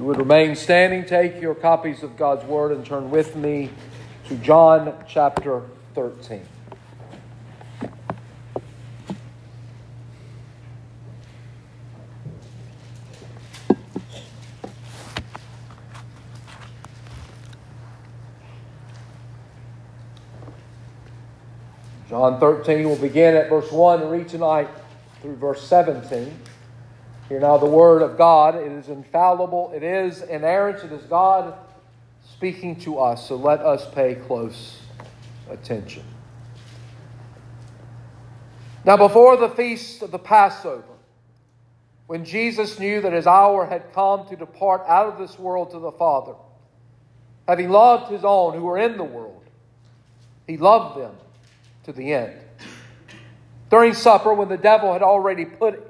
you would remain standing, take your copies of God's Word and turn with me to John chapter 13. John 13 will begin at verse 1 and read tonight through verse 17. Hear now the word of God. It is infallible, it is inerrant, it is God speaking to us. So let us pay close attention. Now, before the feast of the Passover, when Jesus knew that his hour had come to depart out of this world to the Father, having loved his own who were in the world, he loved them to the end. During supper, when the devil had already put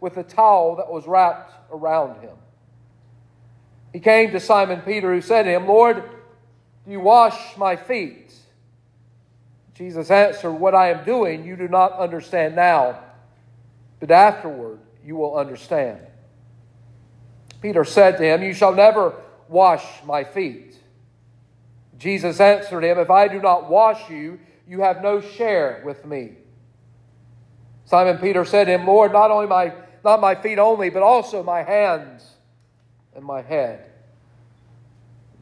with a towel that was wrapped around him. He came to Simon Peter, who said to him, Lord, do you wash my feet? Jesus answered, What I am doing you do not understand now, but afterward you will understand. Peter said to him, You shall never wash my feet. Jesus answered him, If I do not wash you, you have no share with me. Simon Peter said to him, Lord, not only my not my feet only, but also my hands and my head.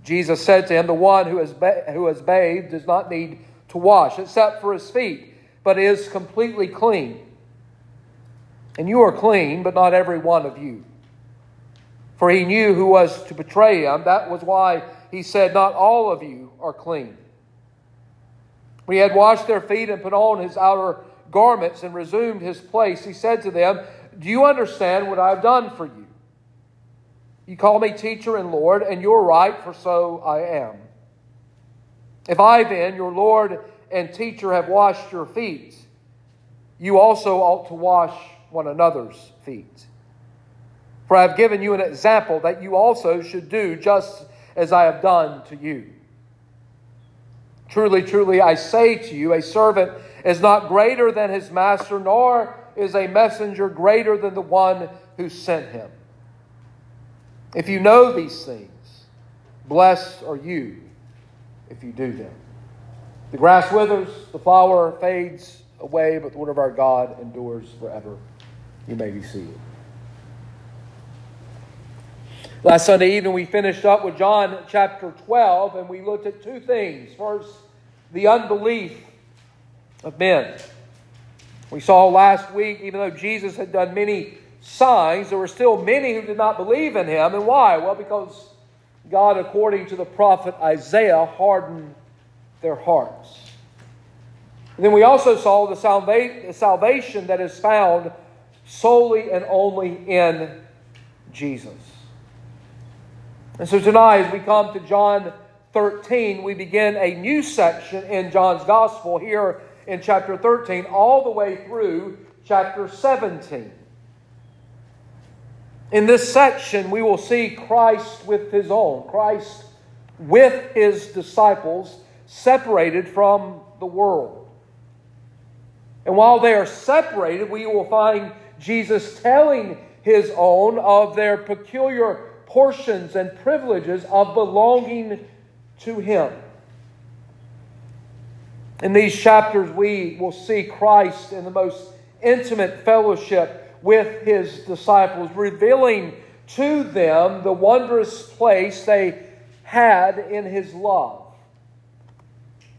Jesus said to him, The one who has, ba- who has bathed does not need to wash, except for his feet, but is completely clean. And you are clean, but not every one of you. For he knew who was to betray him. That was why he said, Not all of you are clean. When he had washed their feet and put on his outer garments and resumed his place, he said to them, Do you understand what I have done for you? You call me teacher and Lord, and you're right, for so I am. If I then, your Lord and teacher, have washed your feet, you also ought to wash one another's feet. For I have given you an example that you also should do just as I have done to you. Truly, truly, I say to you, a servant is not greater than his master, nor is a messenger greater than the one who sent him. If you know these things, blessed are you if you do them. The grass withers, the flower fades away, but the word of our God endures forever. You may be seated. Last Sunday evening, we finished up with John chapter 12, and we looked at two things. First, the unbelief of men. We saw last week, even though Jesus had done many signs, there were still many who did not believe in him. And why? Well, because God, according to the prophet Isaiah, hardened their hearts. And then we also saw the salvation that is found solely and only in Jesus. And so tonight, as we come to John 13, we begin a new section in John's Gospel here in chapter 13, all the way through chapter 17. In this section, we will see Christ with his own, Christ with his disciples, separated from the world. And while they are separated, we will find Jesus telling his own of their peculiar portions and privileges of belonging to Him. In these chapters, we will see Christ in the most intimate fellowship with His disciples, revealing to them the wondrous place they had in His love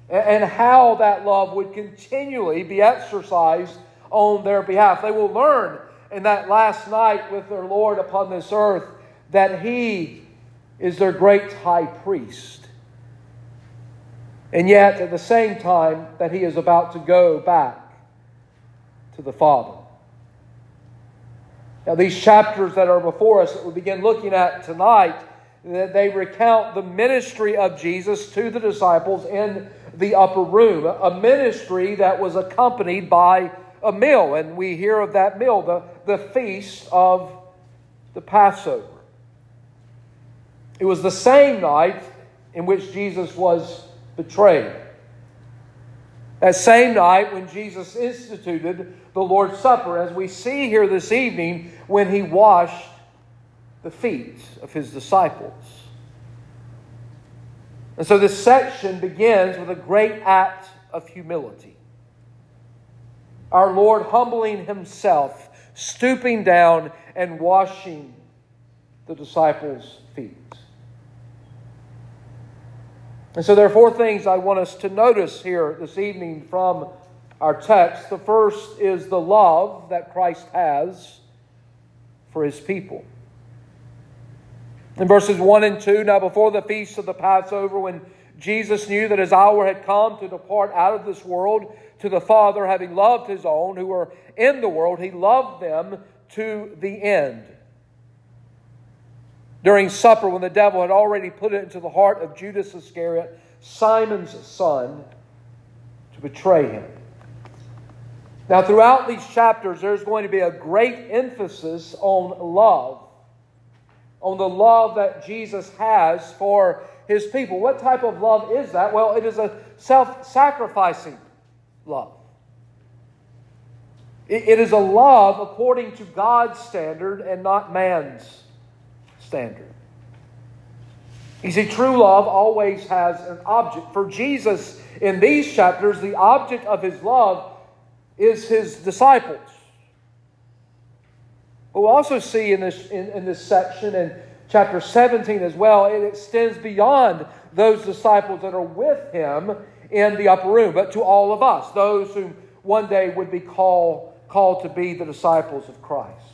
and how that love would continually be exercised on their behalf. They will learn in that last night with their Lord upon this earth that He is their great high priest. And yet, at the same time, that He is about to go back to the Father. Now, these chapters that are before us that we begin looking at tonight they recount the ministry of Jesus to the disciples in the upper room, a ministry that was accompanied by a meal. And we hear of that meal, the, the feast of the Passover. It was the same night in which Jesus was betrayed. That same night when Jesus instituted the Lord's Supper, as we see here this evening when he washed the feet of his disciples. And so this section begins with a great act of humility. Our Lord humbling himself, stooping down, and washing the disciples' feet. And so there are four things I want us to notice here this evening from our text. The first is the love that Christ has for his people. In verses 1 and 2, now before the feast of the Passover, when Jesus knew that his hour had come to depart out of this world to the Father, having loved his own who were in the world, he loved them to the end. During supper, when the devil had already put it into the heart of Judas Iscariot, Simon's son, to betray him. Now, throughout these chapters, there's going to be a great emphasis on love on the love that Jesus has for his people. What type of love is that? Well, it is a self sacrificing love. It is a love according to God's standard and not man's standard. You see, true love always has an object. For Jesus, in these chapters, the object of his love is his disciples. But We'll also see in this, in, in this section in chapter 17 as well, it extends beyond those disciples that are with him in the upper room, but to all of us, those who one day would be called, called to be the disciples of Christ.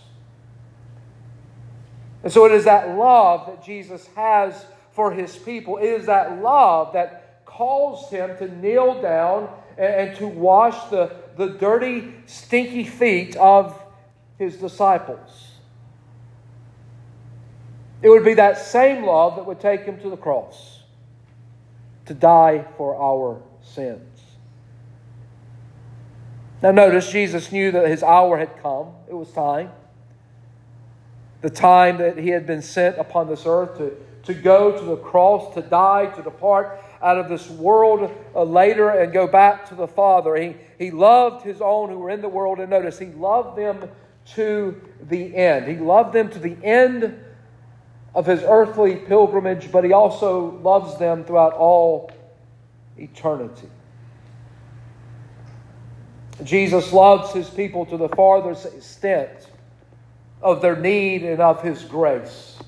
And so it is that love that Jesus has for his people. It is that love that calls him to kneel down and, and to wash the, the dirty, stinky feet of his disciples. It would be that same love that would take him to the cross to die for our sins. Now, notice Jesus knew that his hour had come. It was time. The time that he had been sent upon this earth to, to go to the cross, to die, to depart out of this world uh, later and go back to the Father. He, he loved his own who were in the world, and notice, he loved them to the end. He loved them to the end of his earthly pilgrimage, but he also loves them throughout all eternity. Jesus loves his people to the farthest extent of their need and of his grace.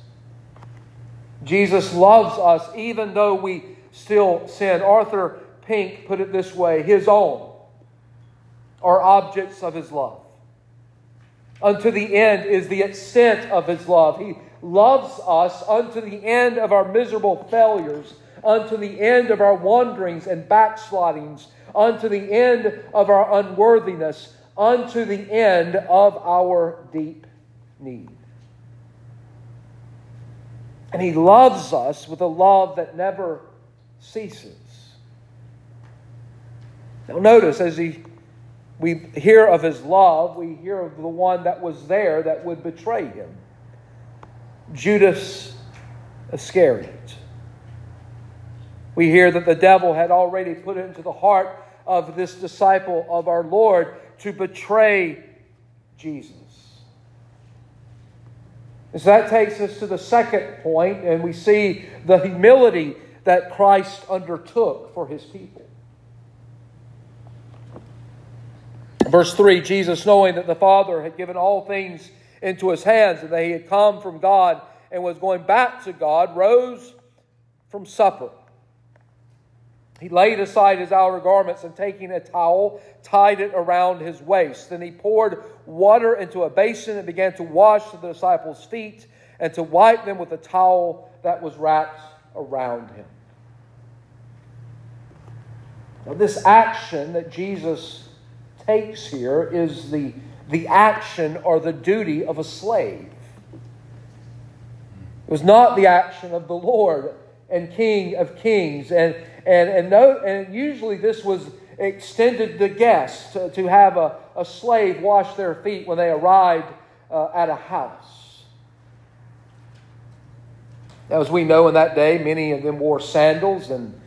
Jesus loves us even though we still sin. Arthur Pink put it this way his own are objects of his love. Unto the end is the extent of his love. He loves us unto the end of our miserable failures, unto the end of our wanderings and backslidings, unto the end of our unworthiness, unto the end of our deep need. And He loves us with a love that never ceases. Now, notice as he, we hear of His love, we hear of the one that was there that would betray Him. Judas Iscariot. We hear that the devil had already put into the heart of this disciple of our Lord to betray Jesus. And so that takes us to the second point, and we see the humility that Christ undertook for his people. Verse 3 Jesus, knowing that the Father had given all things into his hands, and that he had come from God and was going back to God, rose from supper. He laid aside his outer garments and taking a towel, tied it around his waist. Then he poured water into a basin and began to wash the disciples' feet and to wipe them with a towel that was wrapped around him. Now, this action that Jesus takes here is the the action or the duty of a slave. It was not the action of the Lord and King of Kings. And, and, and, no, and usually this was extended to guests to, to have a, a slave wash their feet when they arrived uh, at a house. Now, as we know in that day, many of them wore sandals, and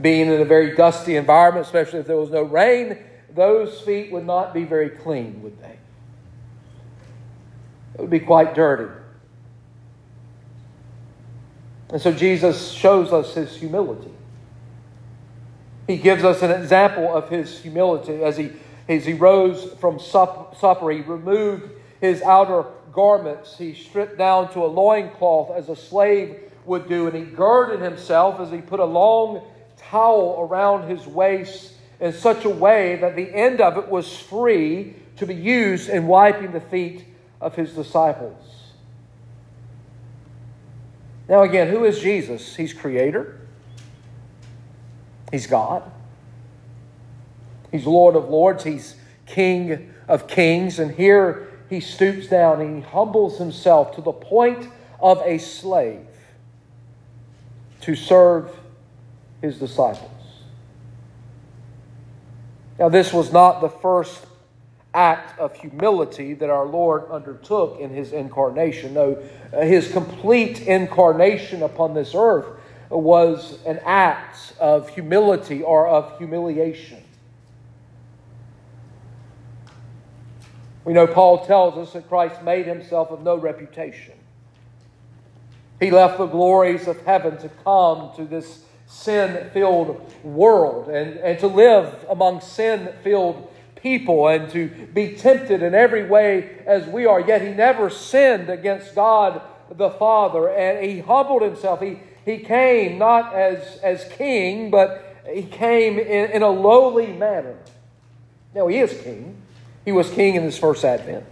being in a very dusty environment, especially if there was no rain, those feet would not be very clean, would they? It would be quite dirty. And so Jesus shows us his humility. He gives us an example of his humility as he, as he rose from supper. He removed his outer garments. He stripped down to a loincloth as a slave would do, and he girded himself as he put a long towel around his waist in such a way that the end of it was free to be used in wiping the feet of his disciples. Now, again, who is Jesus? He's creator, he's God, he's Lord of lords, he's King of kings. And here he stoops down and he humbles himself to the point of a slave to serve his disciples. Now, this was not the first act of humility that our Lord undertook in his incarnation. No, his complete incarnation upon this earth was an act of humility or of humiliation. We know Paul tells us that Christ made himself of no reputation. He left the glories of heaven to come to this sin filled world and, and to live among sin filled people and to be tempted in every way as we are. Yet he never sinned against God the Father, and he humbled himself. He, he came not as, as king, but he came in, in a lowly manner. Now, he is king. He was king in his first advent.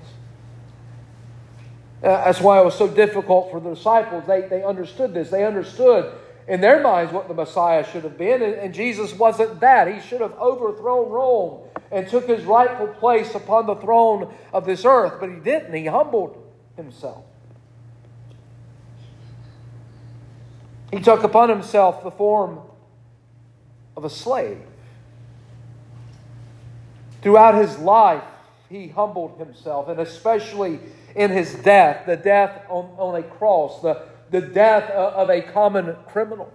Uh, that's why it was so difficult for the disciples. They, they understood this. They understood in their minds what the Messiah should have been, and, and Jesus wasn't that. He should have overthrown Rome and took his rightful place upon the throne of this earth, but he didn't. He humbled himself. He took upon himself the form of a slave. Throughout his life, he humbled himself, and especially in his death, the death on, on a cross, the, the death of a common criminal.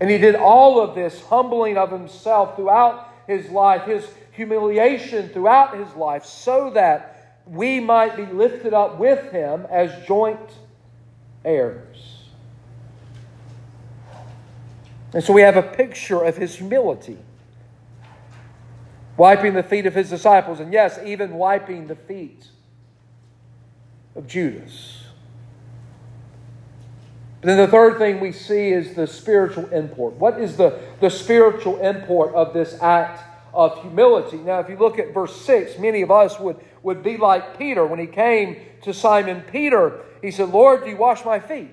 And he did all of this humbling of himself throughout his life, his humiliation throughout his life, so that we might be lifted up with him as joint heirs. And so we have a picture of his humility. Wiping the feet of his disciples, and yes, even wiping the feet of Judas. And then the third thing we see is the spiritual import. What is the, the spiritual import of this act of humility? Now, if you look at verse 6, many of us would, would be like Peter. When he came to Simon Peter, he said, Lord, do you wash my feet?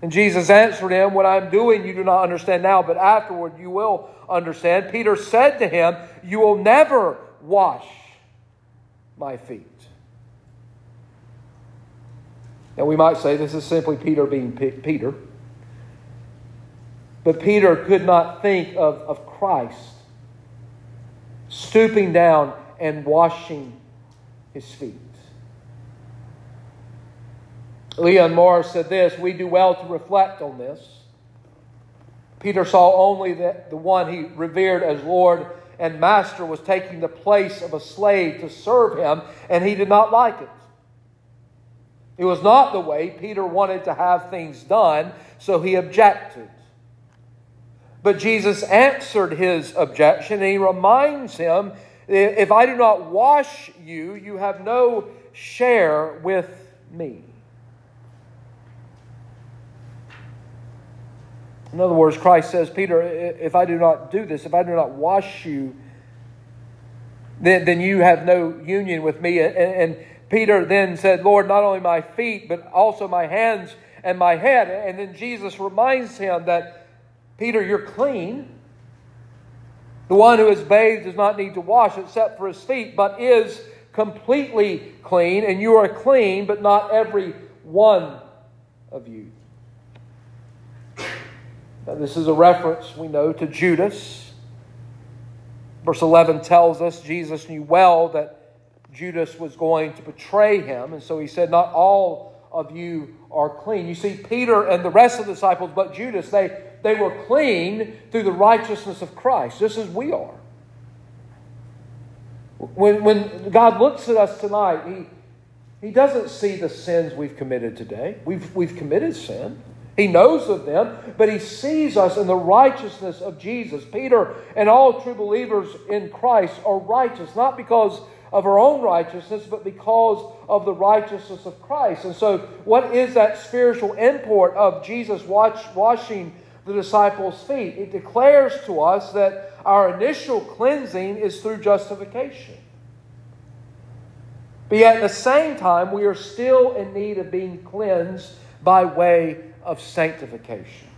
And Jesus answered him, What I'm doing you do not understand now, but afterward you will understand. Peter said to him, You will never wash my feet. Now, we might say this is simply Peter being Peter. But Peter could not think of, of Christ stooping down and washing his feet. Leon Morris said this We do well to reflect on this. Peter saw only that the one he revered as Lord and Master was taking the place of a slave to serve him, and he did not like it. It was not the way Peter wanted to have things done, so he objected. But Jesus answered his objection and he reminds him if I do not wash you, you have no share with me. In other words, Christ says, Peter, if I do not do this, if I do not wash you, then, then you have no union with me. And, and Peter then said, Lord, not only my feet, but also my hands and my head. And then Jesus reminds him that, Peter, you're clean. The one who is bathed does not need to wash except for his feet, but is completely clean, and you are clean, but not every one of you. Now, this is a reference, we know, to Judas. Verse 11 tells us Jesus knew well that Judas was going to betray him, and so he said, Not all of you are clean. You see, Peter and the rest of the disciples, but Judas, they, they were clean through the righteousness of Christ, just as we are. When, when God looks at us tonight, he, he doesn't see the sins we've committed today. We've, we've committed sin. He knows of them, but he sees us in the righteousness of Jesus. Peter and all true believers in Christ are righteous, not because of our own righteousness, but because of the righteousness of Christ. And so, what is that spiritual import of Jesus wash, washing the disciples' feet? It declares to us that our initial cleansing is through justification. But yet, at the same time, we are still in need of being cleansed by way of sanctification.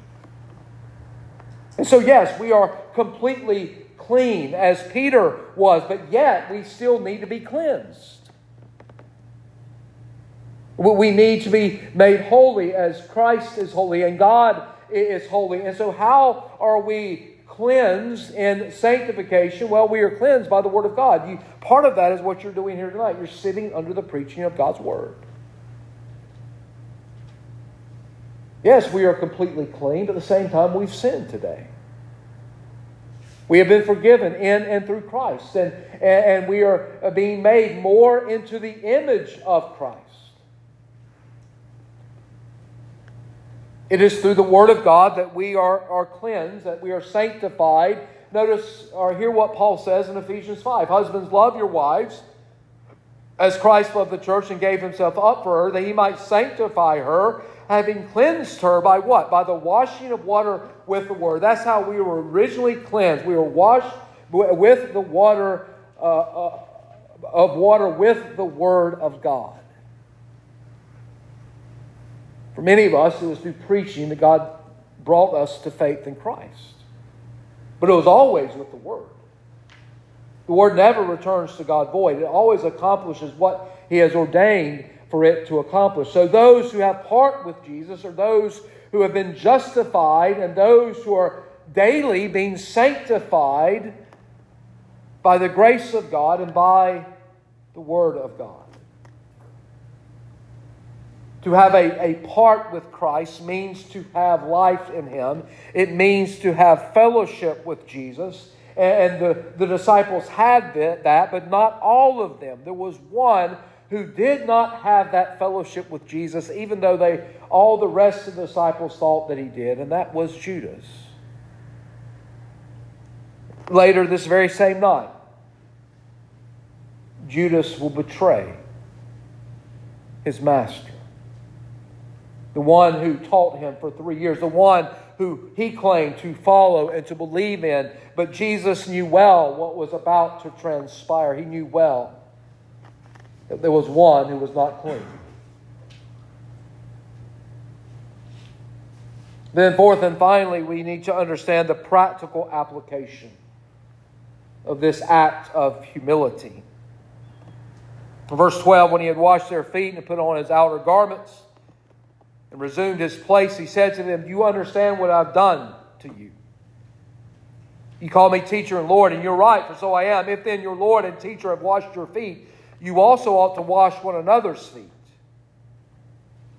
And so, yes, we are completely clean as Peter was, but yet we still need to be cleansed. We need to be made holy as Christ is holy and God is holy. And so, how are we cleansed in sanctification? Well, we are cleansed by the Word of God. You, part of that is what you're doing here tonight. You're sitting under the preaching of God's Word. Yes, we are completely clean, but at the same time, we've sinned today. We have been forgiven in and through Christ, and, and we are being made more into the image of Christ. It is through the Word of God that we are, are cleansed, that we are sanctified. Notice or hear what Paul says in Ephesians 5. Husbands, love your wives as Christ loved the church and gave himself up for her, that he might sanctify her, having cleansed her by what? By the washing of water with the word. That's how we were originally cleansed. We were washed with the water uh, uh, of water with the word of God. For many of us, it was through preaching that God brought us to faith in Christ. But it was always with the Word. The Word never returns to God void, it always accomplishes what He has ordained for it to accomplish. So, those who have part with Jesus are those who have been justified and those who are daily being sanctified by the grace of God and by the Word of God. To have a, a part with Christ means to have life in Him. It means to have fellowship with Jesus. And the, the disciples had that, but not all of them. There was one who did not have that fellowship with Jesus, even though they all the rest of the disciples thought that he did, and that was Judas. Later, this very same night, Judas will betray his master the one who taught him for three years, the one who he claimed to follow and to believe in. But Jesus knew well what was about to transpire. He knew well that there was one who was not clean. Then, fourth and finally, we need to understand the practical application of this act of humility. verse 12, when he had washed their feet and put on his outer garments, and resumed his place, he said to them, you understand what I've done to you? You call me teacher and Lord, and you're right, for so I am. If then your Lord and teacher have washed your feet, you also ought to wash one another's feet.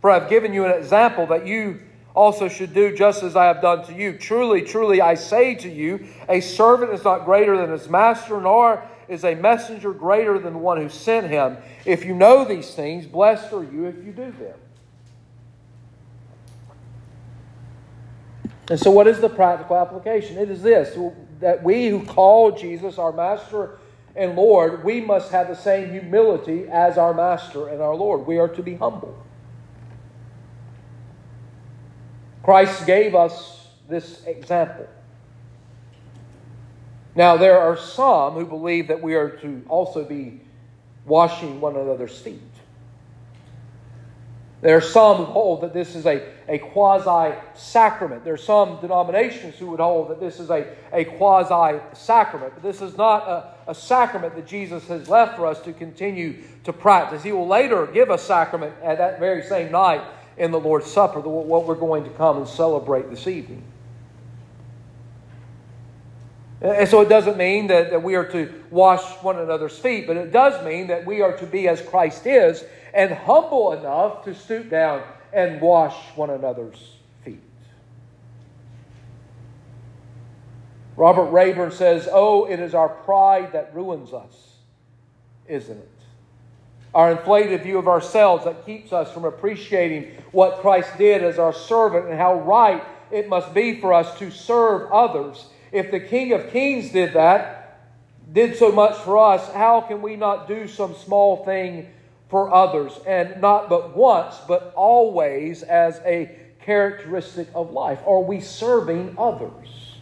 For I've given you an example that you also should do just as I have done to you. Truly, truly, I say to you, a servant is not greater than his master, nor is a messenger greater than the one who sent him. If you know these things, blessed are you if you do them. And so, what is the practical application? It is this that we who call Jesus our Master and Lord, we must have the same humility as our Master and our Lord. We are to be humble. Christ gave us this example. Now, there are some who believe that we are to also be washing one another's feet. There are some who hold that this is a, a quasi sacrament. There are some denominations who would hold that this is a, a quasi sacrament. But this is not a, a sacrament that Jesus has left for us to continue to practice. He will later give a sacrament at that very same night in the Lord's Supper, what we're going to come and celebrate this evening. And so it doesn't mean that, that we are to wash one another's feet, but it does mean that we are to be as Christ is and humble enough to stoop down and wash one another's feet. Robert Rayburn says, Oh, it is our pride that ruins us, isn't it? Our inflated view of ourselves that keeps us from appreciating what Christ did as our servant and how right it must be for us to serve others if the King of Kings did that, did so much for us, how can we not do some small thing for others? And not but once, but always as a characteristic of life. Are we serving others?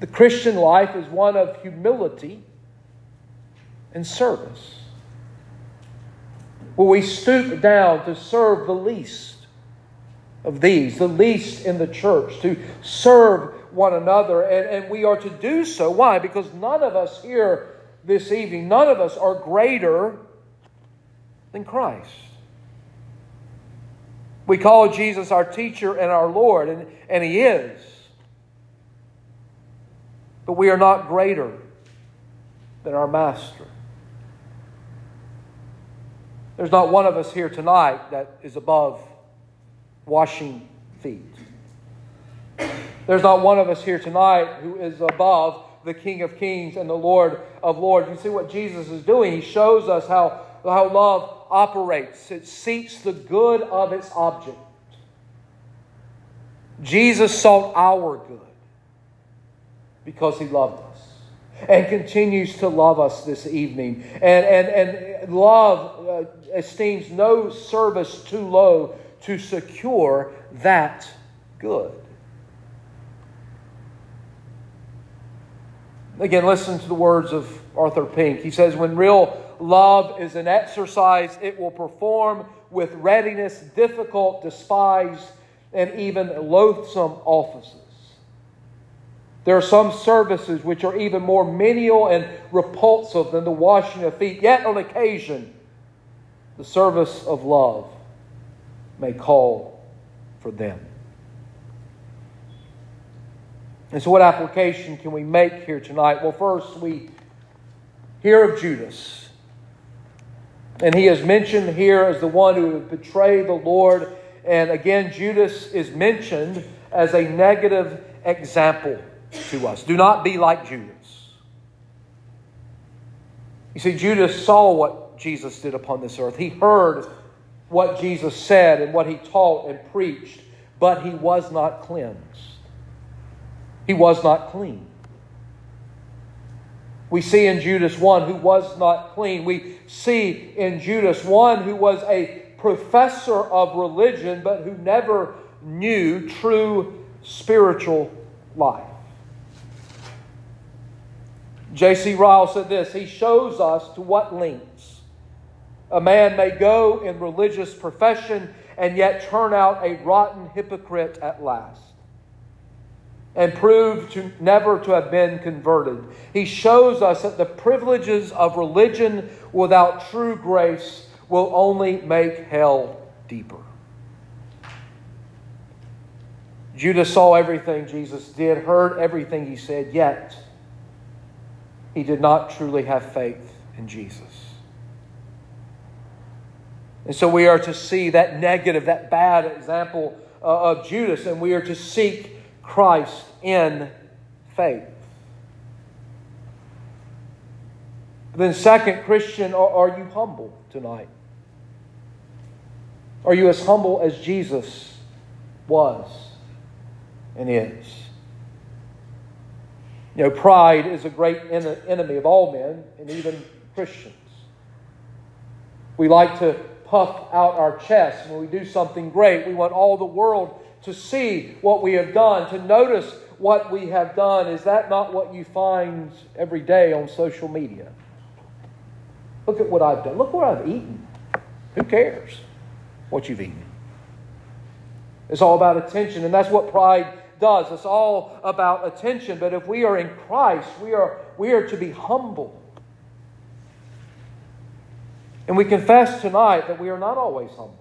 The Christian life is one of humility and service. Where we stoop down to serve the least of these, the least in the church, to serve one another. And, and we are to do so. Why? Because none of us here this evening, none of us are greater than Christ. We call Jesus our teacher and our Lord, and, and He is. But we are not greater than our Master. There's not one of us here tonight that is above washing feet. There's not one of us here tonight who is above the King of Kings and the Lord of Lords. You see what Jesus is doing? He shows us how, how love operates, it seeks the good of its object. Jesus sought our good because he loved us and continues to love us this evening. And, and, and love uh, esteems no service too low to secure that good. Again, listen to the words of Arthur Pink. He says, When real love is an exercise, it will perform with readiness difficult, despised, and even loathsome offices. There are some services which are even more menial and repulsive than the washing of feet, yet on occasion, the service of love may call for them. And so, what application can we make here tonight? Well, first, we hear of Judas. And he is mentioned here as the one who would betray the Lord. And again, Judas is mentioned as a negative example to us. Do not be like Judas. You see, Judas saw what Jesus did upon this earth. He heard what Jesus said and what he taught and preached, but he was not cleansed. He was not clean. We see in Judas one who was not clean. We see in Judas one who was a professor of religion, but who never knew true spiritual life. J.C. Ryle said this He shows us to what lengths a man may go in religious profession and yet turn out a rotten hypocrite at last and proved to never to have been converted. He shows us that the privileges of religion without true grace will only make hell deeper. Judas saw everything Jesus did, heard everything he said, yet he did not truly have faith in Jesus. And so we are to see that negative, that bad example uh, of Judas, and we are to seek Christ in faith. Then, second, Christian, are, you humble tonight? Are you as humble as Jesus was and is? You know, pride is a great enemy of all men and even Christians. We like to puff out our chest when we do something great. We want all the world to see what we have done, to notice what we have done. Is that not what you find every day on social media? Look at what I've done. Look what I've eaten. Who cares what you've eaten? It's all about attention, and that's what pride does. It's all about attention. But if we are in Christ, we are, we are to be humble. And we confess tonight that we are not always humble.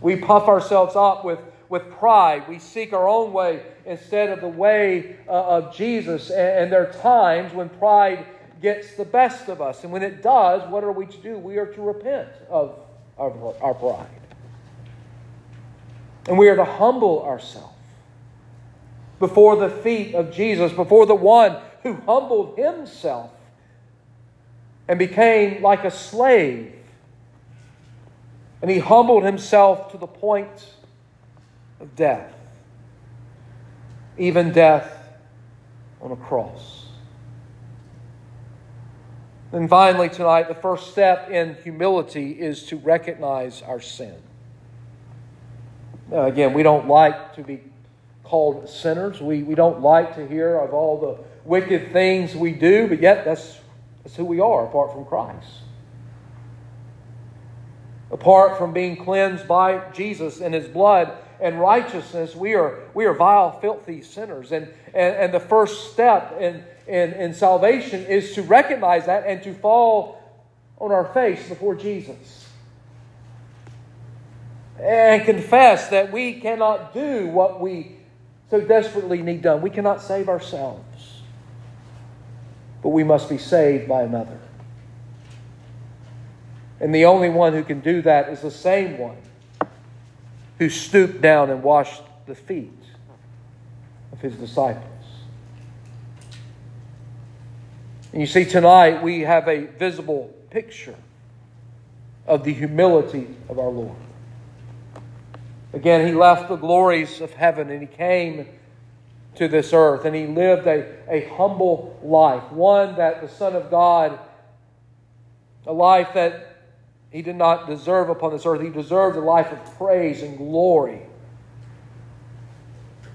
We puff ourselves up with, with pride. We seek our own way instead of the way uh, of Jesus. And, and there are times when pride gets the best of us. And when it does, what are we to do? We are to repent of our, our pride. And we are to humble ourselves before the feet of Jesus, before the one who humbled himself and became like a slave. And he humbled himself to the point of death, even death on a cross. And finally, tonight, the first step in humility is to recognize our sin. Now, again, we don't like to be called sinners. We, we don't like to hear of all the wicked things we do, but yet that's, that's who we are apart from Christ. Apart from being cleansed by Jesus and his blood and righteousness, we are, we are vile, filthy sinners. And, and, and the first step in, in, in salvation is to recognize that and to fall on our face before Jesus and confess that we cannot do what we so desperately need done. We cannot save ourselves, but we must be saved by another. And the only one who can do that is the same one who stooped down and washed the feet of his disciples. And you see, tonight we have a visible picture of the humility of our Lord. Again, he left the glories of heaven and he came to this earth and he lived a, a humble life, one that the Son of God, a life that he did not deserve upon this earth. He deserved a life of praise and glory.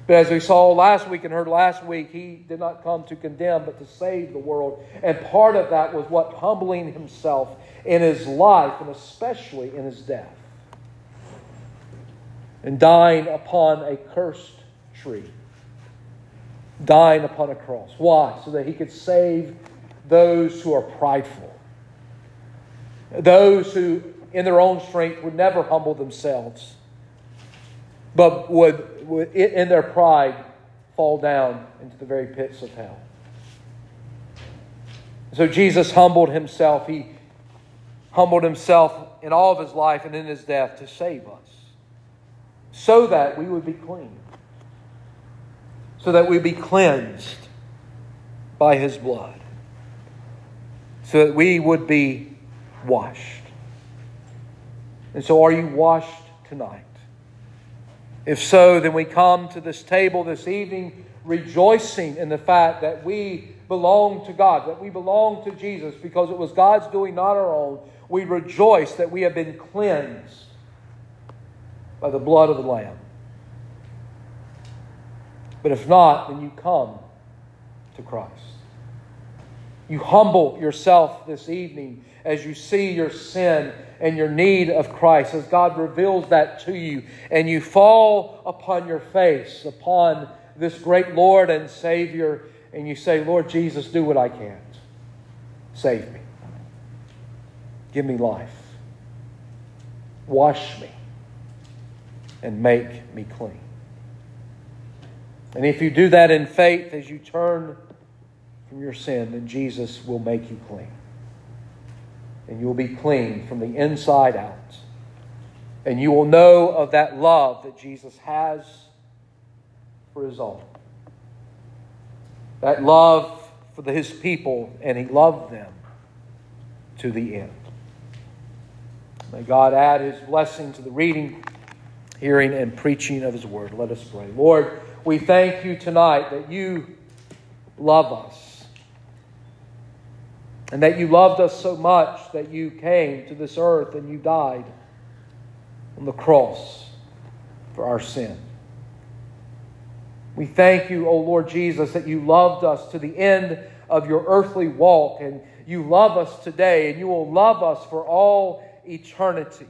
But as we saw last week and heard last week, he did not come to condemn, but to save the world. And part of that was what humbling himself in his life, and especially in his death and dying upon a cursed tree, dying upon a cross. Why? So that he could save those who are prideful, those who, in their own strength, would never humble themselves, but would, would in their pride, fall down into the very pits of hell. So Jesus humbled himself. He humbled himself in all of his life and in his death to save us so that we would be clean, so that we be cleansed by his blood, so that we would be washed. And so, are you washed tonight? If so, then we come to this table this evening rejoicing in the fact that we belong to God, that we belong to Jesus because it was God's doing, not our own. We rejoice that we have been cleansed by the blood of the Lamb. But if not, then you come to Christ. You humble yourself this evening as you see your sin and your need of Christ, as God reveals that to you, and you fall upon your face upon this great Lord and Savior, and you say, Lord Jesus, do what I can't. Save me. Give me life. Wash me and make me clean. And if you do that in faith as you turn from your sin, then Jesus will make you clean. And you will be clean from the inside out. And you will know of that love that Jesus has for his own. That love for his people, and he loved them to the end. May God add his blessing to the reading hearing and preaching of His word. Let us pray. Lord, we thank you tonight that you love us and that you loved us so much that you came to this earth and you died on the cross for our sin. We thank you, O Lord Jesus, that you loved us to the end of your earthly walk and you love us today and you will love us for all eternity.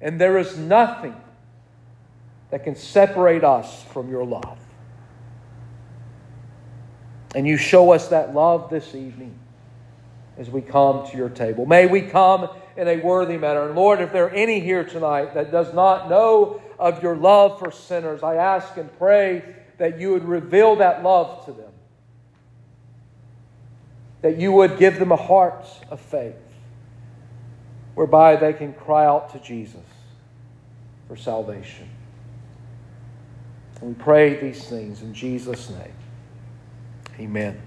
And there is nothing that can separate us from your love. And you show us that love this evening as we come to your table. May we come in a worthy manner. And Lord, if there are any here tonight that does not know of your love for sinners, I ask and pray that you would reveal that love to them. That you would give them a heart of faith whereby they can cry out to Jesus for salvation. And we pray these things in Jesus' name. Amen.